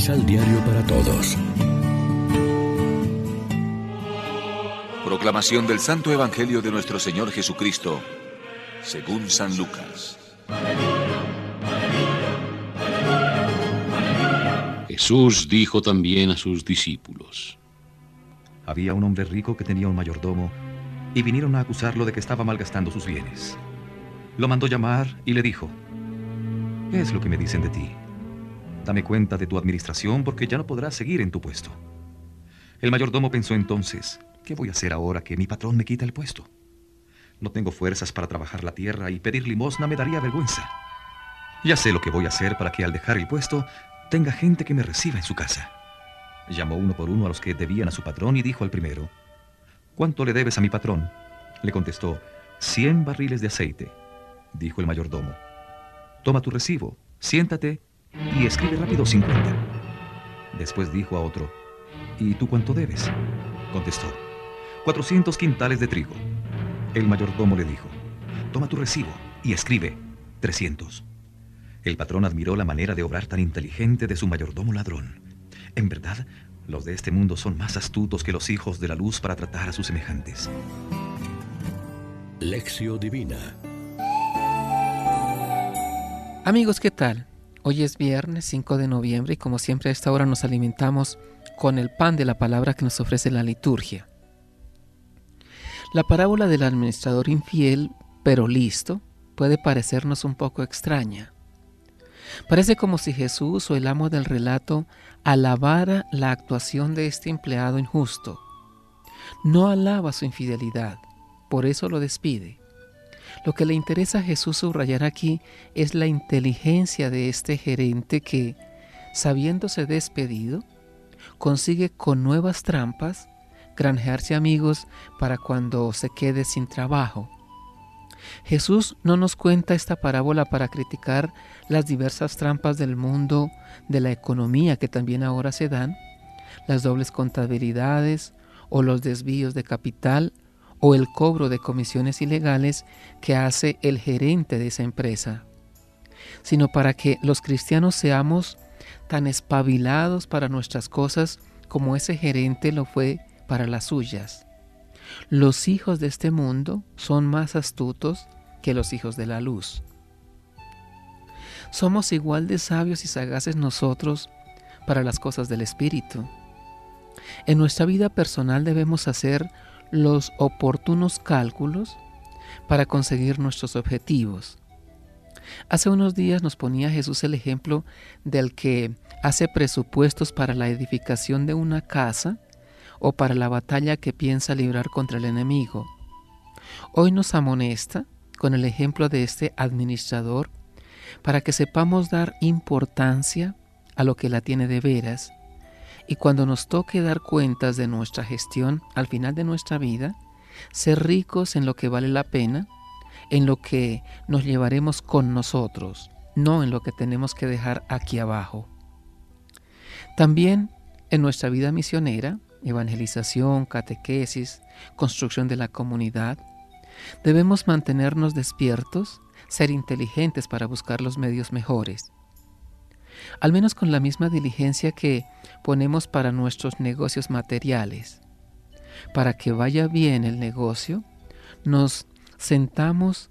Misal Diario para Todos. Proclamación del Santo Evangelio de nuestro Señor Jesucristo, según San Lucas. Jesús dijo también a sus discípulos. Había un hombre rico que tenía un mayordomo y vinieron a acusarlo de que estaba malgastando sus bienes. Lo mandó llamar y le dijo, ¿qué es lo que me dicen de ti? Dame cuenta de tu administración porque ya no podrás seguir en tu puesto. El mayordomo pensó entonces, ¿qué voy a hacer ahora que mi patrón me quita el puesto? No tengo fuerzas para trabajar la tierra y pedir limosna me daría vergüenza. Ya sé lo que voy a hacer para que al dejar el puesto tenga gente que me reciba en su casa. Llamó uno por uno a los que debían a su patrón y dijo al primero, ¿Cuánto le debes a mi patrón? Le contestó, cien barriles de aceite. Dijo el mayordomo, toma tu recibo, siéntate y escribe rápido 50. Después dijo a otro, ¿y tú cuánto debes? Contestó, 400 quintales de trigo. El mayordomo le dijo, toma tu recibo y escribe 300. El patrón admiró la manera de obrar tan inteligente de su mayordomo ladrón. En verdad, los de este mundo son más astutos que los hijos de la luz para tratar a sus semejantes. Lección Divina Amigos, ¿qué tal? Hoy es viernes 5 de noviembre y como siempre a esta hora nos alimentamos con el pan de la palabra que nos ofrece la liturgia. La parábola del administrador infiel, pero listo, puede parecernos un poco extraña. Parece como si Jesús o el amo del relato alabara la actuación de este empleado injusto. No alaba su infidelidad, por eso lo despide. Lo que le interesa a Jesús subrayar aquí es la inteligencia de este gerente que, sabiéndose despedido, consigue con nuevas trampas granjearse amigos para cuando se quede sin trabajo. Jesús no nos cuenta esta parábola para criticar las diversas trampas del mundo de la economía que también ahora se dan, las dobles contabilidades o los desvíos de capital o el cobro de comisiones ilegales que hace el gerente de esa empresa, sino para que los cristianos seamos tan espabilados para nuestras cosas como ese gerente lo fue para las suyas. Los hijos de este mundo son más astutos que los hijos de la luz. Somos igual de sabios y sagaces nosotros para las cosas del Espíritu. En nuestra vida personal debemos hacer los oportunos cálculos para conseguir nuestros objetivos. Hace unos días nos ponía Jesús el ejemplo del que hace presupuestos para la edificación de una casa o para la batalla que piensa librar contra el enemigo. Hoy nos amonesta con el ejemplo de este administrador para que sepamos dar importancia a lo que la tiene de veras y cuando nos toque dar cuentas de nuestra gestión al final de nuestra vida, ser ricos en lo que vale la pena, en lo que nos llevaremos con nosotros, no en lo que tenemos que dejar aquí abajo. También en nuestra vida misionera evangelización, catequesis, construcción de la comunidad, debemos mantenernos despiertos, ser inteligentes para buscar los medios mejores. Al menos con la misma diligencia que ponemos para nuestros negocios materiales. Para que vaya bien el negocio, nos sentamos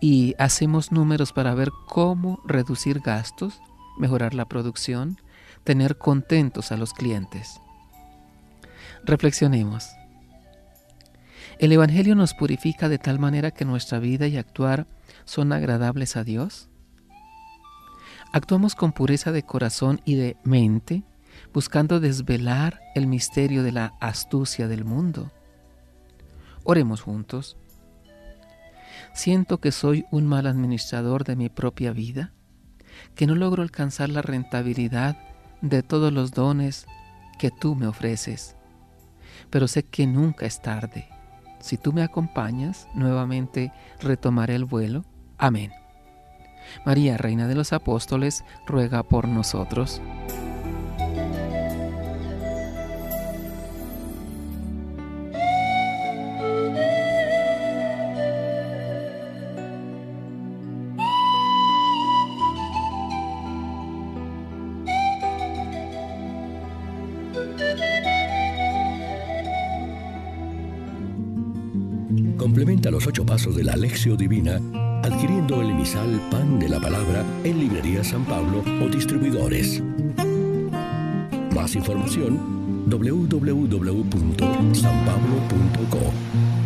y hacemos números para ver cómo reducir gastos, mejorar la producción, tener contentos a los clientes. Reflexionemos. ¿El Evangelio nos purifica de tal manera que nuestra vida y actuar son agradables a Dios? ¿Actuamos con pureza de corazón y de mente, buscando desvelar el misterio de la astucia del mundo? Oremos juntos. Siento que soy un mal administrador de mi propia vida, que no logro alcanzar la rentabilidad de todos los dones que tú me ofreces pero sé que nunca es tarde. Si tú me acompañas, nuevamente retomaré el vuelo. Amén. María, Reina de los Apóstoles, ruega por nosotros. Complementa los ocho pasos de la Alexio Divina adquiriendo el emisal Pan de la Palabra en Librería San Pablo o distribuidores. Más información www.sanpablo.co